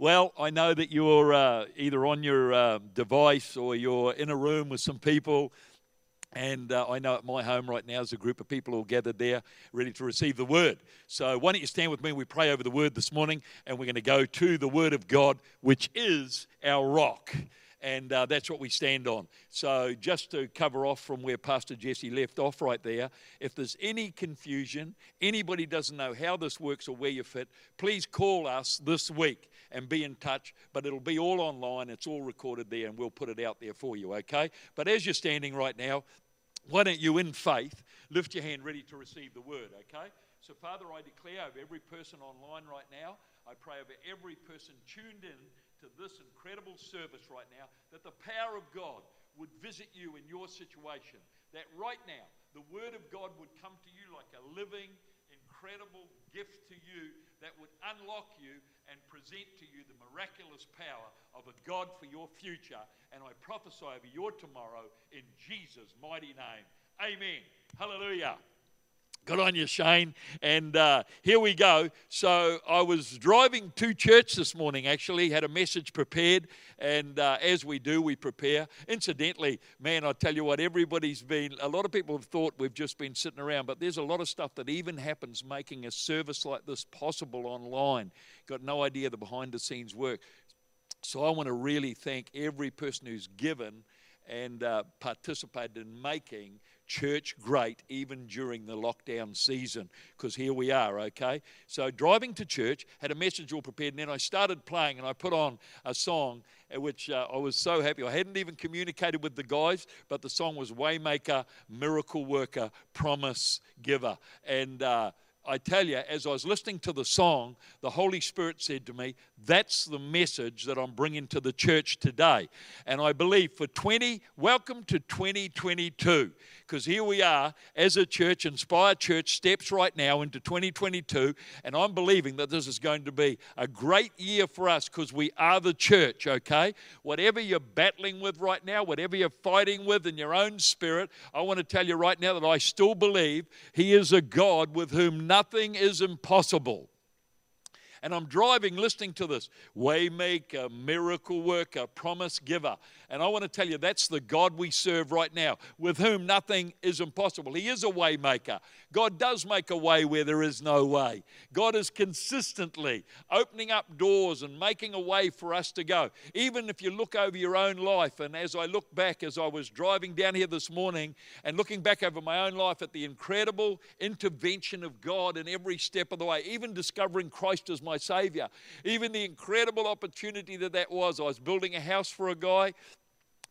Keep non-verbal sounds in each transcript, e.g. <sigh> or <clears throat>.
Well, I know that you're uh, either on your uh, device or you're in a room with some people. And uh, I know at my home right now there's a group of people all gathered there ready to receive the word. So why don't you stand with me? We pray over the word this morning, and we're going to go to the word of God, which is our rock and uh, that's what we stand on. So, just to cover off from where Pastor Jesse left off right there, if there's any confusion, anybody doesn't know how this works or where you fit, please call us this week and be in touch. But it'll be all online, it's all recorded there, and we'll put it out there for you, okay? But as you're standing right now, why don't you, in faith, lift your hand ready to receive the word, okay? So, Father, I declare over every person online right now, I pray over every person tuned in to this incredible service right now, that the power of God would visit you in your situation. That right now, the Word of God would come to you like a living, incredible gift to you that would unlock you and present to you the miraculous power of a God for your future. And I prophesy over your tomorrow in Jesus' mighty name. Amen. Hallelujah. Good on you, Shane. And uh, here we go. So I was driving to church this morning, actually, had a message prepared. And uh, as we do, we prepare. Incidentally, man, I tell you what, everybody's been, a lot of people have thought we've just been sitting around, but there's a lot of stuff that even happens making a service like this possible online. Got no idea the behind the scenes work. So I want to really thank every person who's given and uh, participated in making church great even during the lockdown season because here we are, okay? So, driving to church, had a message all prepared, and then I started playing and I put on a song uh, which uh, I was so happy. I hadn't even communicated with the guys, but the song was Waymaker, Miracle Worker, Promise Giver. And uh, I tell you, as I was listening to the song, the Holy Spirit said to me, That's the message that I'm bringing to the church today. And I believe for 20, welcome to 2022, because here we are as a church, Inspire Church steps right now into 2022. And I'm believing that this is going to be a great year for us because we are the church, okay? Whatever you're battling with right now, whatever you're fighting with in your own spirit, I want to tell you right now that I still believe He is a God with whom nothing is impossible. And I'm driving listening to this waymaker, miracle worker, promise giver. And I want to tell you that's the God we serve right now, with whom nothing is impossible. He is a waymaker. God does make a way where there is no way. God is consistently opening up doors and making a way for us to go. Even if you look over your own life, and as I look back as I was driving down here this morning and looking back over my own life at the incredible intervention of God in every step of the way, even discovering Christ as my Savior, even the incredible opportunity that that was. I was building a house for a guy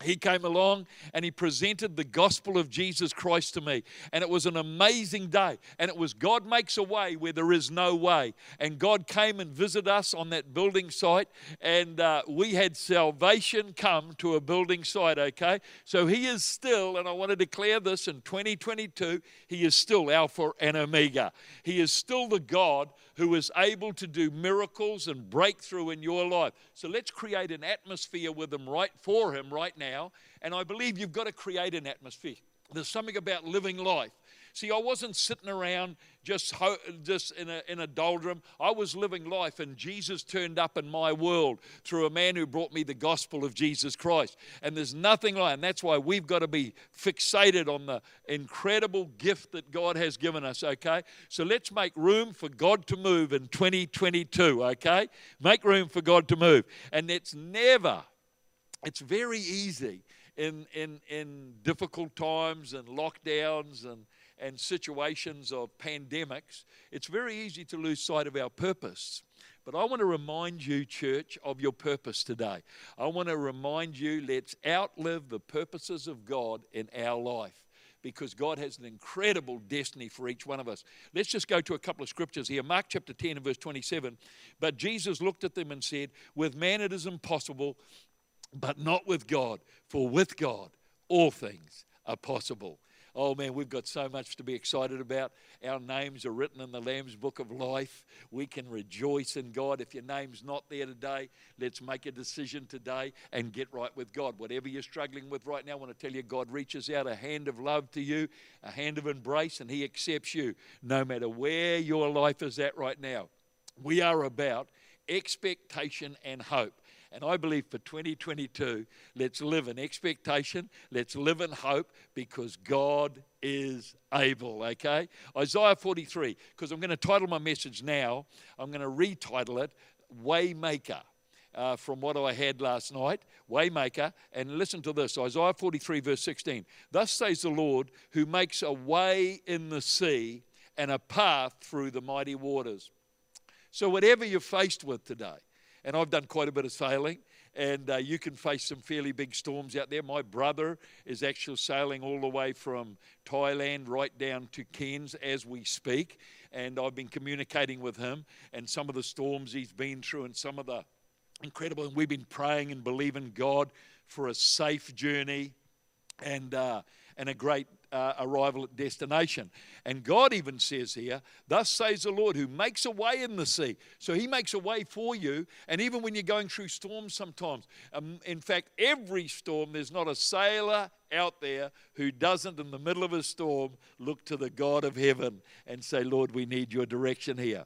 he came along and he presented the gospel of Jesus Christ to me. And it was an amazing day. And it was God makes a way where there is no way. And God came and visited us on that building site. And uh, we had salvation come to a building site, okay? So he is still, and I want to declare this in 2022, he is still Alpha and Omega. He is still the God who is able to do miracles and breakthrough in your life. So let's create an atmosphere with him right for him right now. And I believe you've got to create an atmosphere. There's something about living life See, I wasn't sitting around just, ho- just in, a, in a doldrum. I was living life, and Jesus turned up in my world through a man who brought me the gospel of Jesus Christ. And there's nothing like, and that's why we've got to be fixated on the incredible gift that God has given us, okay? So let's make room for God to move in 2022, okay? Make room for God to move. And it's never, it's very easy in, in, in difficult times and lockdowns and and situations of pandemics, it's very easy to lose sight of our purpose. But I want to remind you, church, of your purpose today. I want to remind you, let's outlive the purposes of God in our life because God has an incredible destiny for each one of us. Let's just go to a couple of scriptures here. Mark chapter 10 and verse 27. But Jesus looked at them and said, With man it is impossible, but not with God, for with God all things are possible. Oh man, we've got so much to be excited about. Our names are written in the Lamb's book of life. We can rejoice in God. If your name's not there today, let's make a decision today and get right with God. Whatever you're struggling with right now, I want to tell you God reaches out a hand of love to you, a hand of embrace, and He accepts you no matter where your life is at right now. We are about expectation and hope. And I believe for 2022, let's live in expectation, let's live in hope because God is able, okay? Isaiah 43, because I'm going to title my message now, I'm going to retitle it Waymaker. Uh, from what I had last night, Waymaker. And listen to this Isaiah 43, verse 16. Thus says the Lord, who makes a way in the sea and a path through the mighty waters. So, whatever you're faced with today, and I've done quite a bit of sailing, and uh, you can face some fairly big storms out there. My brother is actually sailing all the way from Thailand right down to Cairns as we speak, and I've been communicating with him and some of the storms he's been through and some of the incredible. And we've been praying and believing God for a safe journey and uh, and a great uh, arrival at destination. And God even says here, Thus says the Lord, who makes a way in the sea. So He makes a way for you. And even when you're going through storms sometimes, um, in fact, every storm, there's not a sailor out there who doesn't, in the middle of a storm, look to the God of heaven and say, Lord, we need your direction here.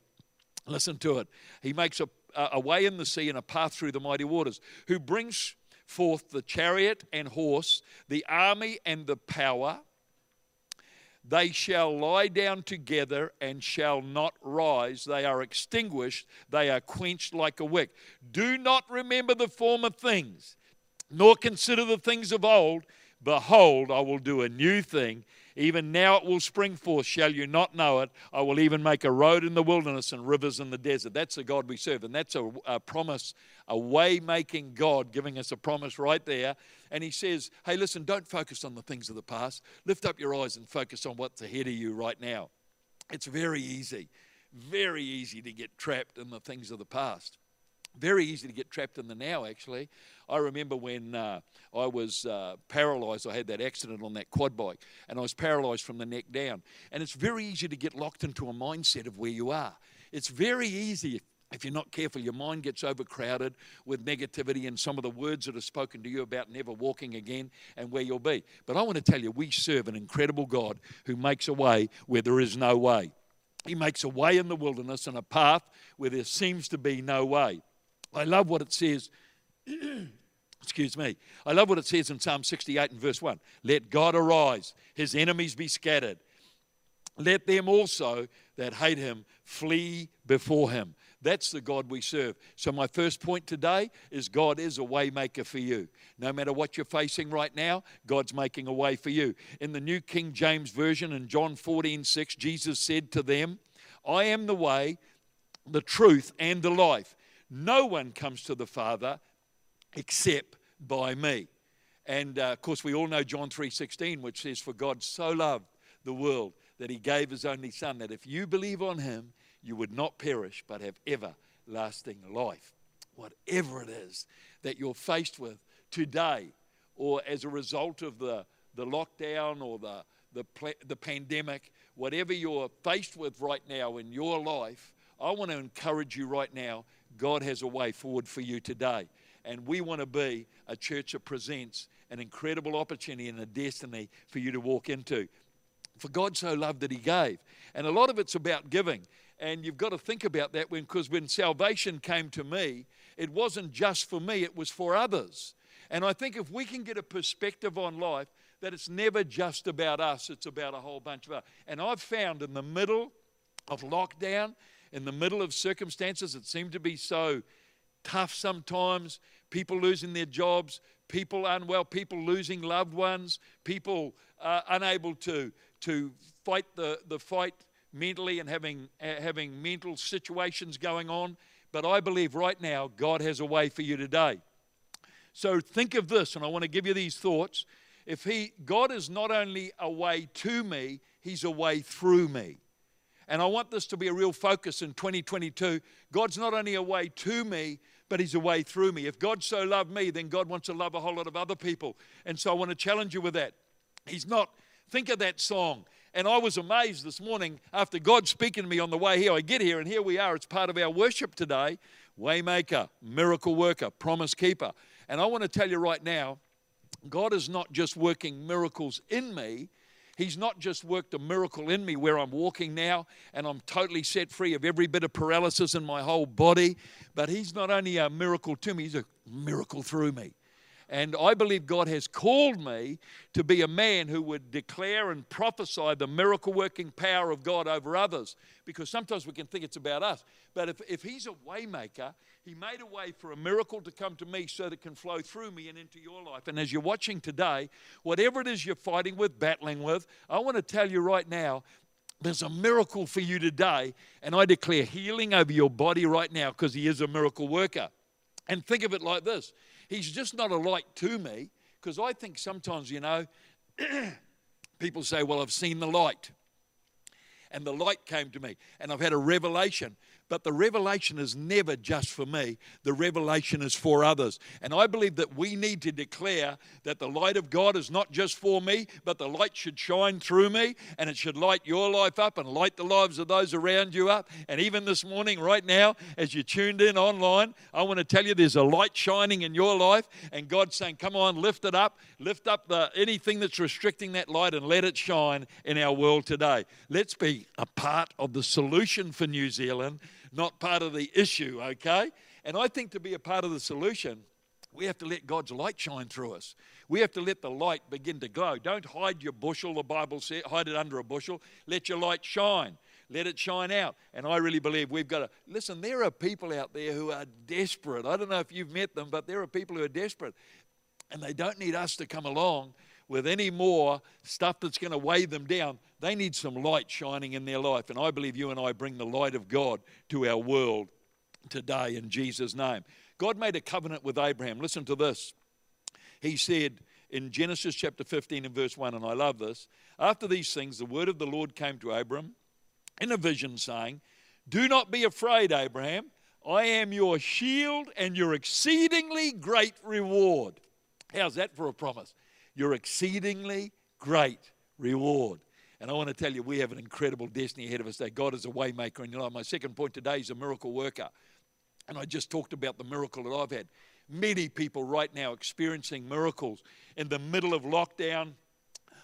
Listen to it. He makes a, a way in the sea and a path through the mighty waters, who brings forth the chariot and horse, the army and the power they shall lie down together and shall not rise. They are extinguished. They are quenched like a wick. Do not remember the former things, nor consider the things of old. Behold, I will do a new thing. Even now it will spring forth. Shall you not know it? I will even make a road in the wilderness and rivers in the desert. That's the God we serve. And that's a, a promise, a way making God giving us a promise right there. And He says, hey, listen, don't focus on the things of the past. Lift up your eyes and focus on what's ahead of you right now. It's very easy, very easy to get trapped in the things of the past. Very easy to get trapped in the now, actually. I remember when uh, I was uh, paralyzed, I had that accident on that quad bike, and I was paralyzed from the neck down. And it's very easy to get locked into a mindset of where you are. It's very easy if you're not careful, your mind gets overcrowded with negativity and some of the words that are spoken to you about never walking again and where you'll be. But I want to tell you, we serve an incredible God who makes a way where there is no way. He makes a way in the wilderness and a path where there seems to be no way. I love what it says. <clears throat> Excuse me. I love what it says in Psalm 68 and verse 1. Let God arise, his enemies be scattered. Let them also that hate him flee before him. That's the God we serve. So, my first point today is God is a waymaker for you. No matter what you're facing right now, God's making a way for you. In the New King James Version, in John 14 6, Jesus said to them, I am the way, the truth, and the life. No one comes to the Father except by me. And uh, of course, we all know John 3:16, which says, "For God so loved the world that He gave His only Son, that if you believe on Him, you would not perish but have everlasting life." Whatever it is that you're faced with today, or as a result of the the lockdown or the the, the pandemic, whatever you're faced with right now in your life, I want to encourage you right now God has a way forward for you today. And we want to be a church that presents an incredible opportunity and a destiny for you to walk into. For God so loved that He gave. And a lot of it's about giving. And you've got to think about that when because when salvation came to me, it wasn't just for me, it was for others. And I think if we can get a perspective on life, that it's never just about us, it's about a whole bunch of us. And I've found in the middle of lockdown in the middle of circumstances that seem to be so tough sometimes, people losing their jobs, people unwell, people losing loved ones, people uh, unable to, to fight the, the fight mentally and having, uh, having mental situations going on. But I believe right now God has a way for you today. So think of this, and I want to give you these thoughts. If He, God is not only a way to me, He's a way through me. And I want this to be a real focus in 2022. God's not only a way to me, but He's a way through me. If God so loved me, then God wants to love a whole lot of other people. And so I want to challenge you with that. He's not, think of that song. And I was amazed this morning after God speaking to me on the way here. I get here, and here we are. It's part of our worship today Waymaker, miracle worker, promise keeper. And I want to tell you right now, God is not just working miracles in me, He's not just worked a miracle in me where I'm walking now and I'm totally set free of every bit of paralysis in my whole body, but He's not only a miracle to me, He's a miracle through me. And I believe God has called me to be a man who would declare and prophesy the miracle working power of God over others. Because sometimes we can think it's about us. But if, if He's a waymaker, He made a way for a miracle to come to me so that it can flow through me and into your life. And as you're watching today, whatever it is you're fighting with, battling with, I want to tell you right now there's a miracle for you today. And I declare healing over your body right now because He is a miracle worker. And think of it like this He's just not a light to me because I think sometimes, you know, <clears throat> people say, Well, I've seen the light. And the light came to me, and I've had a revelation. But the revelation is never just for me, the revelation is for others. And I believe that we need to declare that the light of God is not just for me, but the light should shine through me and it should light your life up and light the lives of those around you up. And even this morning, right now, as you tuned in online, I want to tell you there's a light shining in your life, and God's saying, Come on, lift it up, lift up the, anything that's restricting that light and let it shine in our world today. Let's be a part of the solution for New Zealand not part of the issue, okay? And I think to be a part of the solution, we have to let God's light shine through us. We have to let the light begin to glow. Don't hide your bushel, the Bible says, hide it under a bushel. Let your light shine. Let it shine out. And I really believe we've got to listen, there are people out there who are desperate. I don't know if you've met them, but there are people who are desperate. And they don't need us to come along with any more stuff that's going to weigh them down. They need some light shining in their life. And I believe you and I bring the light of God to our world today in Jesus' name. God made a covenant with Abraham. Listen to this. He said in Genesis chapter 15 and verse 1, and I love this After these things, the word of the Lord came to Abram in a vision, saying, Do not be afraid, Abraham. I am your shield and your exceedingly great reward. How's that for a promise? your exceedingly great reward. And I want to tell you, we have an incredible destiny ahead of us that God is a waymaker in your life. My second point today is a miracle worker. And I just talked about the miracle that I've had. Many people right now experiencing miracles in the middle of lockdown.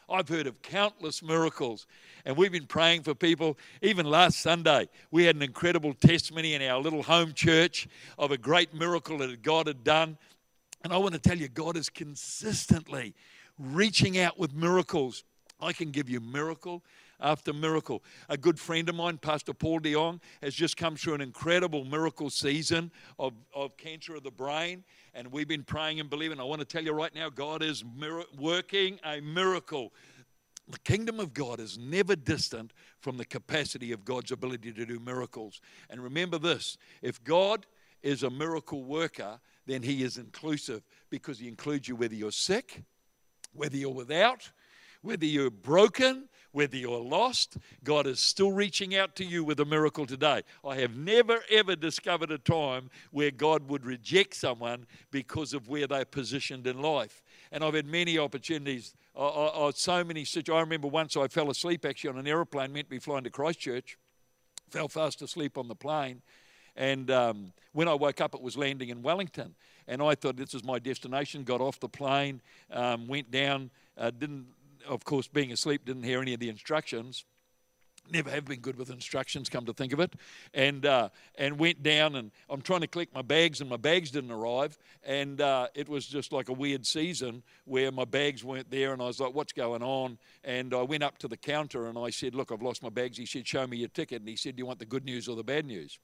I've heard of countless miracles, and we've been praying for people. Even last Sunday, we had an incredible testimony in our little home church of a great miracle that God had done. And I want to tell you, God is consistently reaching out with miracles. I can give you miracle after miracle. A good friend of mine, Pastor Paul DeYoung, has just come through an incredible miracle season of, of cancer of the brain. And we've been praying and believing. I want to tell you right now, God is mir- working a miracle. The kingdom of God is never distant from the capacity of God's ability to do miracles. And remember this if God is a miracle worker, then He is inclusive because He includes you whether you're sick, whether you're without, whether you're broken, whether you're lost, God is still reaching out to you with a miracle today. I have never ever discovered a time where God would reject someone because of where they're positioned in life. And I've had many opportunities, uh, uh, uh so many situations. I remember once I fell asleep actually on an aeroplane, meant to be flying to Christchurch, fell fast asleep on the plane. And um, when I woke up, it was landing in Wellington. And I thought this is my destination. Got off the plane, um, went down, uh, didn't, of course, being asleep, didn't hear any of the instructions. Never have been good with instructions, come to think of it. And, uh, and went down, and I'm trying to collect my bags, and my bags didn't arrive. And uh, it was just like a weird season where my bags weren't there, and I was like, what's going on? And I went up to the counter, and I said, look, I've lost my bags. He said, show me your ticket. And he said, do you want the good news or the bad news?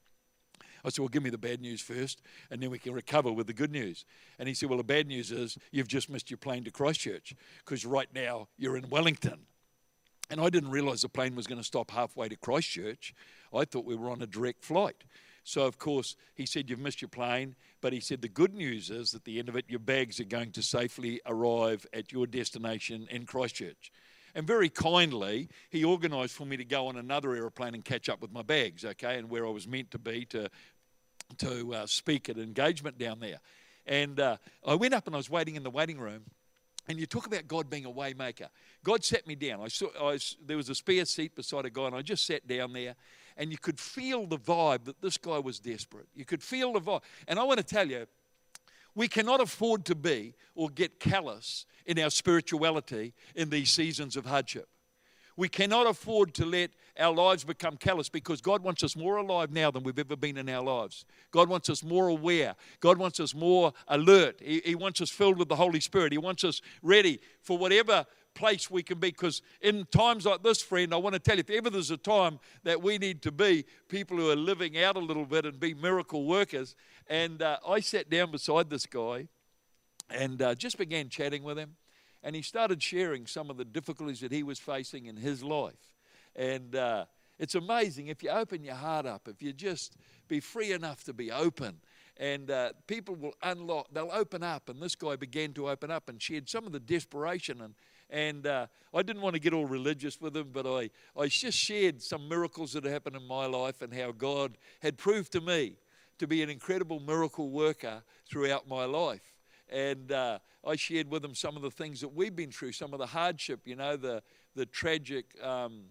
I said, Well, give me the bad news first, and then we can recover with the good news. And he said, Well, the bad news is you've just missed your plane to Christchurch because right now you're in Wellington. And I didn't realize the plane was going to stop halfway to Christchurch. I thought we were on a direct flight. So, of course, he said, You've missed your plane. But he said, The good news is at the end of it, your bags are going to safely arrive at your destination in Christchurch. And very kindly, he organised for me to go on another aeroplane and catch up with my bags, okay, and where I was meant to be to to uh, speak at engagement down there. And uh, I went up and I was waiting in the waiting room. And you talk about God being a waymaker. God sat me down. I saw I there was a spare seat beside a guy, and I just sat down there. And you could feel the vibe that this guy was desperate. You could feel the vibe. And I want to tell you, we cannot afford to be or get callous in our spirituality in these seasons of hardship. We cannot afford to let our lives become callous because God wants us more alive now than we've ever been in our lives. God wants us more aware. God wants us more alert. He, he wants us filled with the Holy Spirit. He wants us ready for whatever place we can be. Because in times like this, friend, I want to tell you if ever there's a time that we need to be people who are living out a little bit and be miracle workers. And uh, I sat down beside this guy and uh, just began chatting with him and he started sharing some of the difficulties that he was facing in his life. And uh, it's amazing if you open your heart up, if you just be free enough to be open, and uh, people will unlock, they'll open up. And this guy began to open up and shared some of the desperation. And, and uh, I didn't want to get all religious with him, but I, I just shared some miracles that had happened in my life and how God had proved to me to be an incredible miracle worker throughout my life. And uh, I shared with them some of the things that we've been through, some of the hardship, you know, the, the tragic um,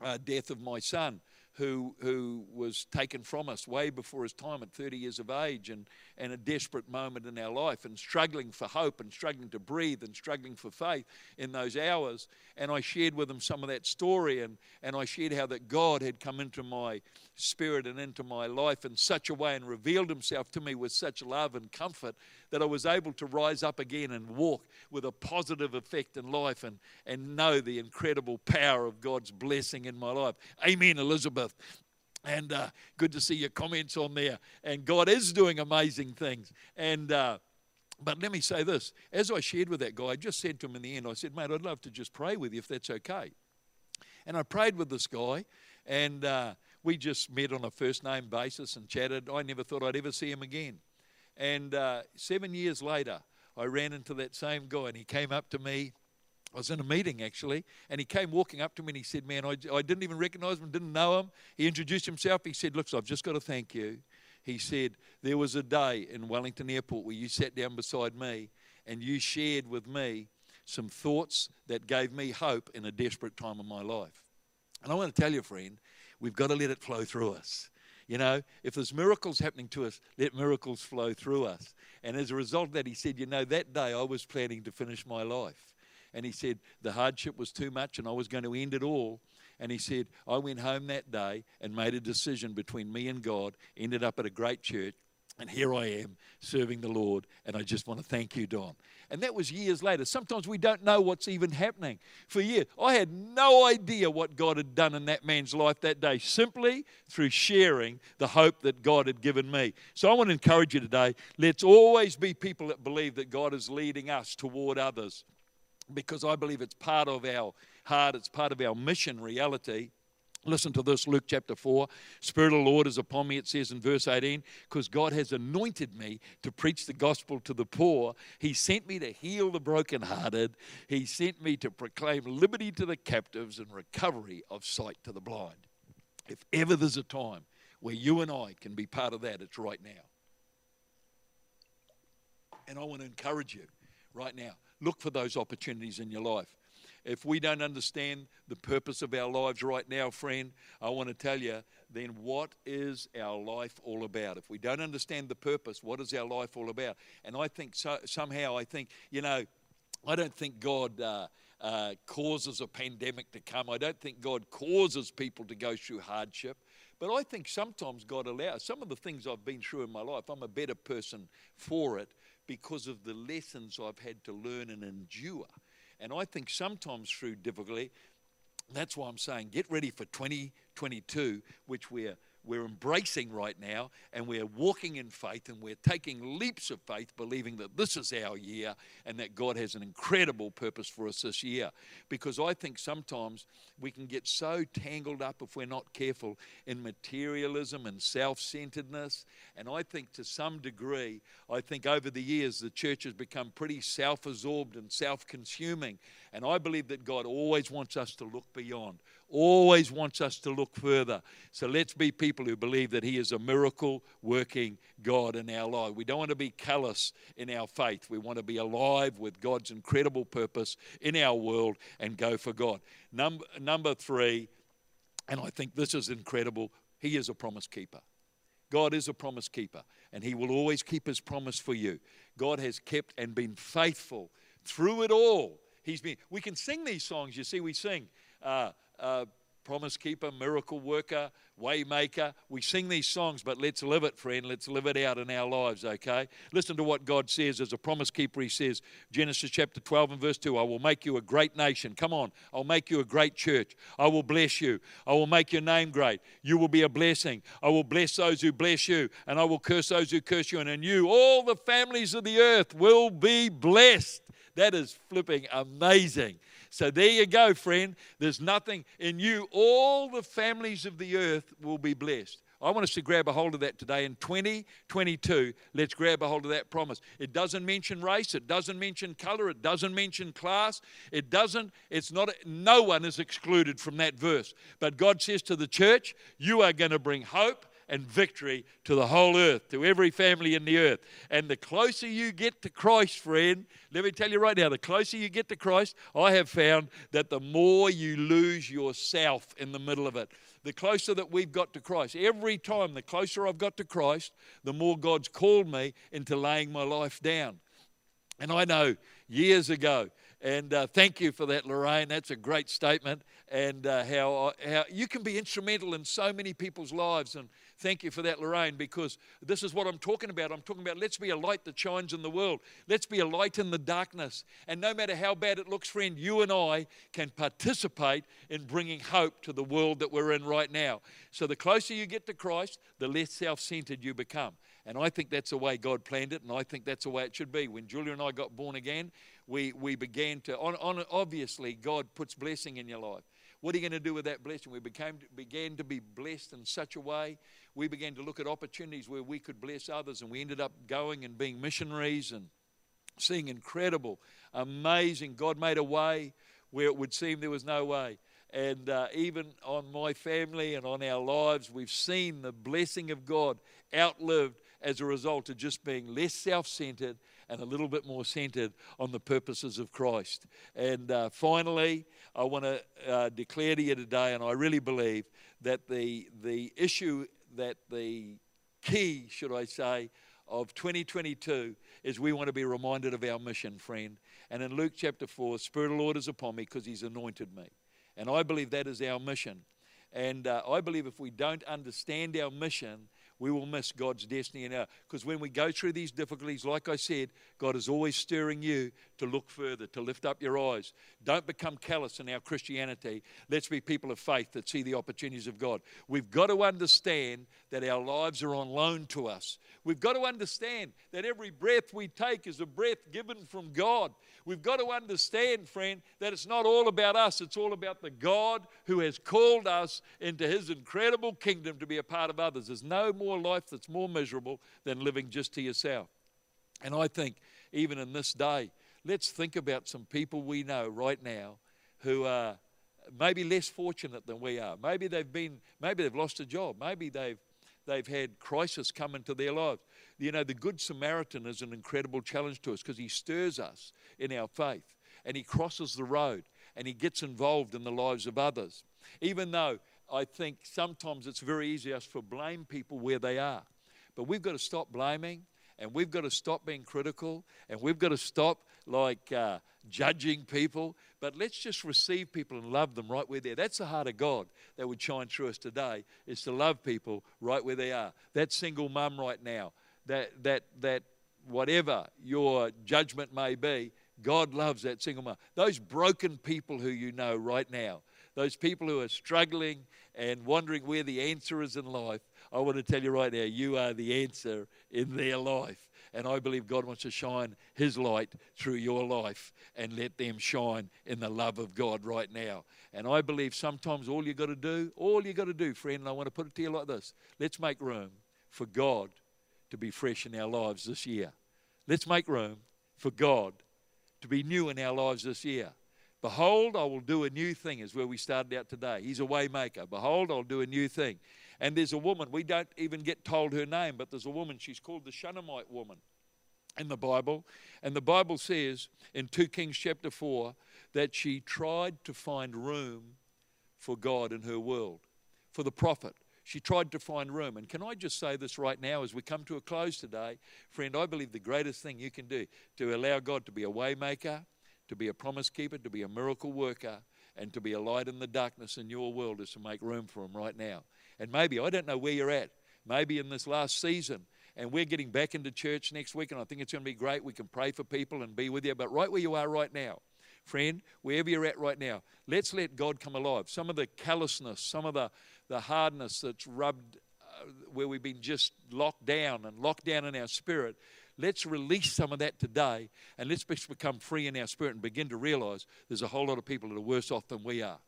uh, death of my son who, who was taken from us way before his time at 30 years of age and, and a desperate moment in our life and struggling for hope and struggling to breathe and struggling for faith in those hours. And I shared with him some of that story and, and I shared how that God had come into my spirit and into my life in such a way and revealed himself to me with such love and comfort that I was able to rise up again and walk with a positive effect in life and, and know the incredible power of God's blessing in my life. Amen, Elizabeth. And uh, good to see your comments on there. And God is doing amazing things. And uh, but let me say this: as I shared with that guy, I just said to him in the end, I said, "Mate, I'd love to just pray with you if that's okay." And I prayed with this guy, and uh, we just met on a first name basis and chatted. I never thought I'd ever see him again. And uh, seven years later, I ran into that same guy, and he came up to me. I was in a meeting actually, and he came walking up to me and he said, Man, I, I didn't even recognize him, didn't know him. He introduced himself. He said, Look, so I've just got to thank you. He said, There was a day in Wellington Airport where you sat down beside me and you shared with me some thoughts that gave me hope in a desperate time of my life. And I want to tell you, friend, we've got to let it flow through us. You know, if there's miracles happening to us, let miracles flow through us. And as a result of that, he said, You know, that day I was planning to finish my life. And he said, The hardship was too much and I was going to end it all. And he said, I went home that day and made a decision between me and God, ended up at a great church, and here I am serving the Lord. And I just want to thank you, Don. And that was years later. Sometimes we don't know what's even happening. For years, I had no idea what God had done in that man's life that day, simply through sharing the hope that God had given me. So I want to encourage you today let's always be people that believe that God is leading us toward others because I believe it's part of our heart, it's part of our mission reality. Listen to this, Luke chapter 4. Spirit of the Lord is upon me, it says in verse 18, because God has anointed me to preach the gospel to the poor. He sent me to heal the brokenhearted. He sent me to proclaim liberty to the captives and recovery of sight to the blind. If ever there's a time where you and I can be part of that, it's right now. And I want to encourage you right now look for those opportunities in your life if we don't understand the purpose of our lives right now, friend, I want to tell you, then what is our life all about? If we don't understand the purpose, what is our life all about? And I think so, somehow, I think, you know, I don't think God. Uh, uh, causes a pandemic to come. I don't think God causes people to go through hardship. But I think sometimes God allows some of the things I've been through in my life, I'm a better person for it because of the lessons I've had to learn and endure. And I think sometimes through difficulty, that's why I'm saying get ready for 2022, which we're we're embracing right now and we're walking in faith and we're taking leaps of faith, believing that this is our year and that God has an incredible purpose for us this year. Because I think sometimes we can get so tangled up if we're not careful in materialism and self centeredness. And I think to some degree, I think over the years the church has become pretty self absorbed and self consuming. And I believe that God always wants us to look beyond always wants us to look further. So let's be people who believe that He is a miracle working God in our life. We don't want to be callous in our faith. We want to be alive with God's incredible purpose in our world and go for God. Number, number three, and I think this is incredible, He is a promise keeper. God is a promise keeper, and He will always keep His promise for you. God has kept and been faithful through it all. He's been. We can sing these songs. You see, we sing uh, uh, promise keeper, miracle worker, waymaker. We sing these songs, but let's live it, friend. Let's live it out in our lives, okay? Listen to what God says as a promise keeper. He says, Genesis chapter 12 and verse 2, I will make you a great nation. Come on, I'll make you a great church. I will bless you. I will make your name great. You will be a blessing. I will bless those who bless you, and I will curse those who curse you. And in you, all the families of the earth will be blessed. That is flipping amazing. So there you go, friend. There's nothing in you. All the families of the earth will be blessed. I want us to grab a hold of that today in 2022. Let's grab a hold of that promise. It doesn't mention race, it doesn't mention color, it doesn't mention class. It doesn't, it's not, no one is excluded from that verse. But God says to the church, You are going to bring hope and victory to the whole earth, to every family in the earth. And the closer you get to Christ, friend, let me tell you right now, the closer you get to Christ, I have found that the more you lose yourself in the middle of it. The closer that we've got to Christ, every time the closer I've got to Christ, the more God's called me into laying my life down. And I know years ago, and uh, thank you for that, Lorraine. That's a great statement. And uh, how, how you can be instrumental in so many people's lives. And Thank you for that, Lorraine, because this is what I'm talking about. I'm talking about let's be a light that shines in the world. Let's be a light in the darkness. And no matter how bad it looks, friend, you and I can participate in bringing hope to the world that we're in right now. So the closer you get to Christ, the less self centered you become. And I think that's the way God planned it, and I think that's the way it should be. When Julia and I got born again, we, we began to, on, on, obviously, God puts blessing in your life. What are you going to do with that blessing? We became, began to be blessed in such a way we began to look at opportunities where we could bless others, and we ended up going and being missionaries and seeing incredible, amazing. God made a way where it would seem there was no way. And uh, even on my family and on our lives, we've seen the blessing of God outlived as a result of just being less self centered and a little bit more centered on the purposes of Christ. And uh, finally, I want to uh, declare to you today, and I really believe that the, the issue that the key, should I say, of 2022 is we want to be reminded of our mission, friend. And in Luke chapter 4, Spirit of the Lord is upon me because He's anointed me. And I believe that is our mission. And uh, I believe if we don't understand our mission, we will miss God's destiny in our. Because when we go through these difficulties, like I said, God is always stirring you to look further, to lift up your eyes. Don't become callous in our Christianity. Let's be people of faith that see the opportunities of God. We've got to understand that our lives are on loan to us. We've got to understand that every breath we take is a breath given from God. We've got to understand, friend, that it's not all about us, it's all about the God who has called us into his incredible kingdom to be a part of others. There's no more life that's more miserable than living just to yourself. And I think, even in this day, let's think about some people we know right now who are maybe less fortunate than we are. Maybe they've been, maybe they've lost a job. Maybe they've they've had crisis come into their lives. You know, the Good Samaritan is an incredible challenge to us because he stirs us in our faith and he crosses the road and he gets involved in the lives of others. Even though I think sometimes it's very easy us to blame people where they are. But we've got to stop blaming and we've got to stop being critical and we've got to stop like uh, judging people, but let's just receive people and love them right where they're. That's the heart of God that would shine through us today, is to love people right where they are. That single mum right now, that, that, that whatever your judgment may be, God loves that single mum. Those broken people who you know right now, those people who are struggling and wondering where the answer is in life, I want to tell you right now, you are the answer in their life. And I believe God wants to shine His light through your life and let them shine in the love of God right now. And I believe sometimes all you've got to do, all you've got to do, friend, and I want to put it to you like this let's make room for God to be fresh in our lives this year. Let's make room for God to be new in our lives this year. Behold, I will do a new thing, is where we started out today. He's a waymaker. Behold, I'll do a new thing. And there's a woman, we don't even get told her name, but there's a woman, she's called the Shunammite woman in the Bible. And the Bible says in 2 Kings chapter 4 that she tried to find room for God in her world, for the prophet. She tried to find room. And can I just say this right now as we come to a close today? Friend, I believe the greatest thing you can do to allow God to be a waymaker, to be a promise keeper, to be a miracle worker, And to be a light in the darkness in your world is to make room for Him right now. And maybe, I don't know where you're at, maybe in this last season, and we're getting back into church next week, and I think it's going to be great. We can pray for people and be with you. But right where you are right now, friend, wherever you're at right now, let's let God come alive. Some of the callousness, some of the, the hardness that's rubbed uh, where we've been just locked down and locked down in our spirit, let's release some of that today and let's become free in our spirit and begin to realize there's a whole lot of people that are worse off than we are.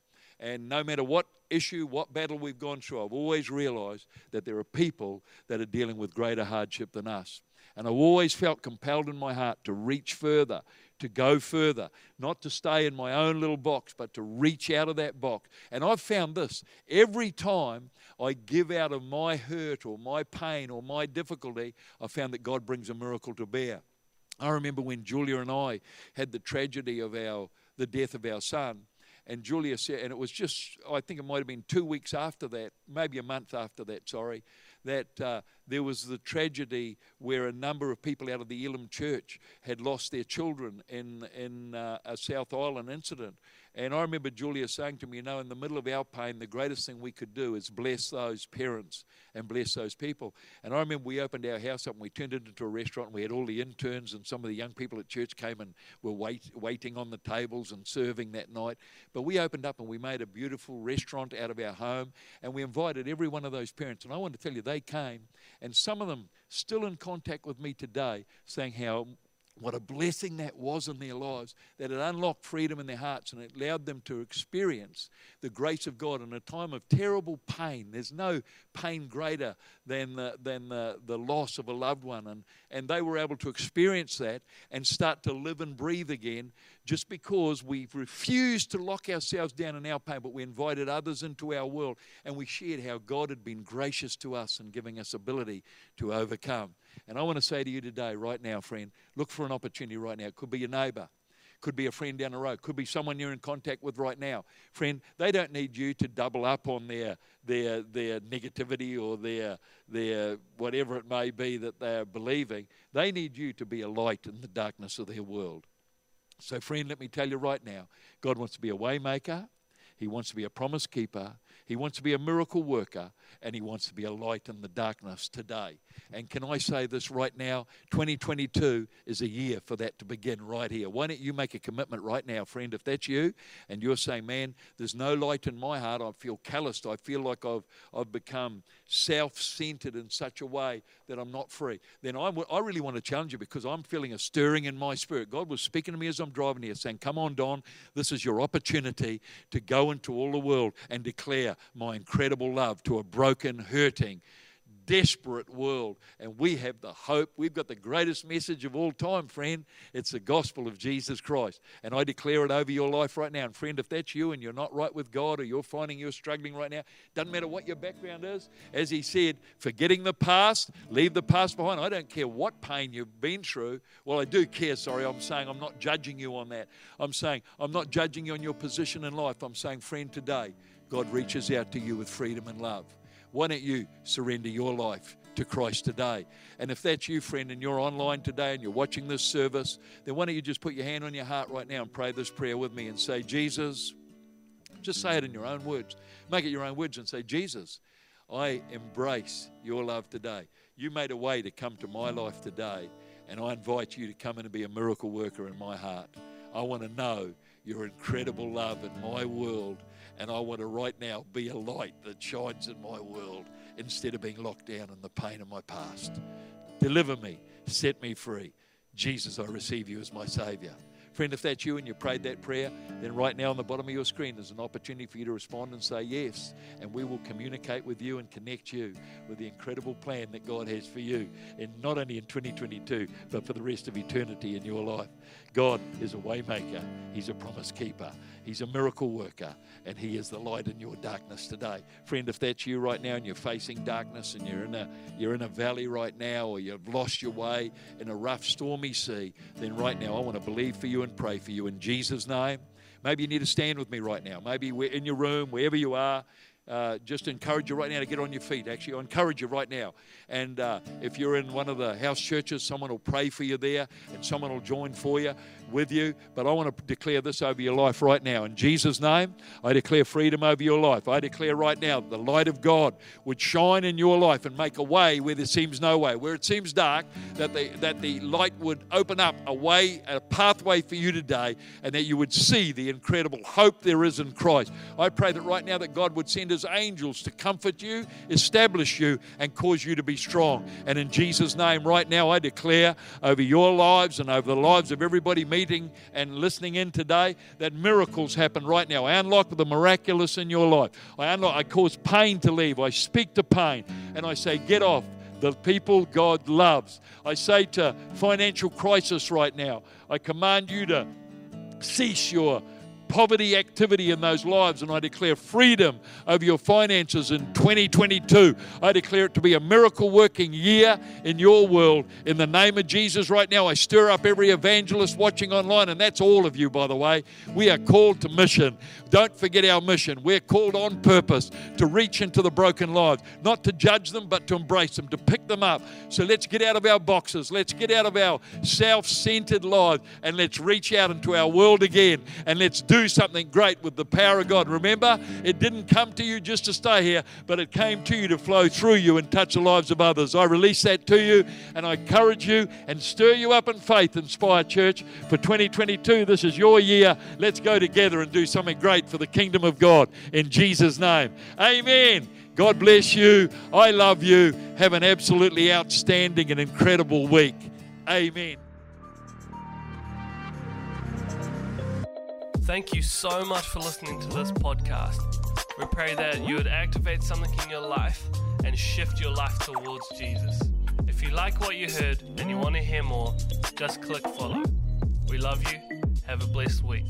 And no matter what issue, what battle we've gone through, I've always realized that there are people that are dealing with greater hardship than us. And I've always felt compelled in my heart to reach further, to go further, not to stay in my own little box, but to reach out of that box. And I've found this every time I give out of my hurt or my pain or my difficulty, I found that God brings a miracle to bear. I remember when Julia and I had the tragedy of our the death of our son and Julia said, and it was just, I think it might have been two weeks after that, maybe a month after that, sorry, that uh, there was the tragedy where a number of people out of the Elim church had lost their children in, in uh, a South Island incident. And I remember Julia saying to me, you know, in the middle of our pain, the greatest thing we could do is bless those parents and bless those people. And I remember we opened our house up and we turned it into a restaurant. And we had all the interns and some of the young people at church came and were wait, waiting on the tables and serving that night. But we opened up and we made a beautiful restaurant out of our home and we invited every one of those parents. And I want to tell you, they came and some of them still in contact with me today saying how what a blessing that was in their lives, that it unlocked freedom in their hearts and it allowed them to experience the grace of God in a time of terrible pain. There's no pain greater than the, than the, the loss of a loved one. And, and they were able to experience that and start to live and breathe again just because we've refused to lock ourselves down in our pain, but we invited others into our world and we shared how God had been gracious to us and giving us ability to overcome. And I want to say to you today, right now, friend, look for an opportunity right now. It could be your neighbor, could be a friend down the road, could be someone you're in contact with right now. Friend, they don't need you to double up on their their their negativity or their their whatever it may be that they're believing. They need you to be a light in the darkness of their world. So, friend, let me tell you right now, God wants to be a waymaker. He wants to be a promise keeper. He wants to be a miracle worker and he wants to be a light in the darkness today. And can I say this right now? 2022 is a year for that to begin right here. Why don't you make a commitment right now, friend? If that's you and you're saying, man, there's no light in my heart, I feel calloused, I feel like I've, I've become self centered in such a way that I'm not free, then I, w- I really want to challenge you because I'm feeling a stirring in my spirit. God was speaking to me as I'm driving here, saying, Come on, Don, this is your opportunity to go into all the world and declare my incredible love to a broken, hurting, desperate world. And we have the hope. We've got the greatest message of all time, friend. It's the gospel of Jesus Christ. And I declare it over your life right now. And friend, if that's you and you're not right with God or you're finding you're struggling right now, doesn't matter what your background is. As he said, forgetting the past, leave the past behind. I don't care what pain you've been through. Well, I do care, sorry. I'm saying I'm not judging you on that. I'm saying I'm not judging you on your position in life. I'm saying, friend, today, God reaches out to you with freedom and love. Why don't you surrender your life to Christ today? And if that's you, friend, and you're online today and you're watching this service, then why don't you just put your hand on your heart right now and pray this prayer with me and say, Jesus, just say it in your own words. Make it your own words and say, Jesus, I embrace your love today. You made a way to come to my life today, and I invite you to come in and be a miracle worker in my heart. I want to know your incredible love in my world and I want to right now be a light that shines in my world instead of being locked down in the pain of my past. Deliver me, set me free. Jesus, I receive you as my Savior. Friend, if that's you and you prayed that prayer, then right now on the bottom of your screen there's an opportunity for you to respond and say yes. And we will communicate with you and connect you with the incredible plan that God has for you, and not only in 2022, but for the rest of eternity in your life. God is a waymaker, He's a promise keeper, He's a miracle worker, and He is the light in your darkness today. Friend, if that's you right now and you're facing darkness and you're in a you're in a valley right now or you've lost your way in a rough, stormy sea, then right now I want to believe for you and pray for you in Jesus' name. Maybe you need to stand with me right now. Maybe we're in your room, wherever you are. Uh, just encourage you right now to get on your feet. Actually, I encourage you right now. And uh, if you're in one of the house churches, someone will pray for you there and someone will join for you with you. But I want to declare this over your life right now. In Jesus' name, I declare freedom over your life. I declare right now the light of God would shine in your life and make a way where there seems no way. Where it seems dark, that the, that the light would open up a way, a pathway for you today, and that you would see the incredible hope there is in Christ. I pray that right now that God would send his angels to comfort you, establish you, and cause you to be strong. And in Jesus' name, right now, I declare over your lives and over the lives of everybody meeting and listening in today that miracles happen right now. I unlock the miraculous in your life. I unlock, I cause pain to leave. I speak to pain and I say, get off the people God loves. I say to financial crisis right now, I command you to cease your poverty activity in those lives, and I declare freedom over your finances in 2022. I declare it to be a miracle working year in your world. In the name of Jesus, right now, I stir up every evangelist watching online, and that's all of you, by the way. We are called to mission. Don't forget our mission. We're called on purpose to reach into the broken lives, not to judge them, but to embrace them, to pick them up. So let's get out of our boxes. Let's get out of our self centered lives and let's reach out into our world again and let's something great with the power of God. Remember, it didn't come to you just to stay here, but it came to you to flow through you and touch the lives of others. I release that to you and I encourage you and stir you up in faith, Inspire Church. For 2022, this is your year. Let's go together and do something great for the kingdom of God in Jesus' name. Amen. God bless you. I love you. Have an absolutely outstanding and incredible week. Amen. Thank you so much for listening to this podcast. We pray that you would activate something in your life and shift your life towards Jesus. If you like what you heard and you want to hear more, just click follow. We love you. Have a blessed week.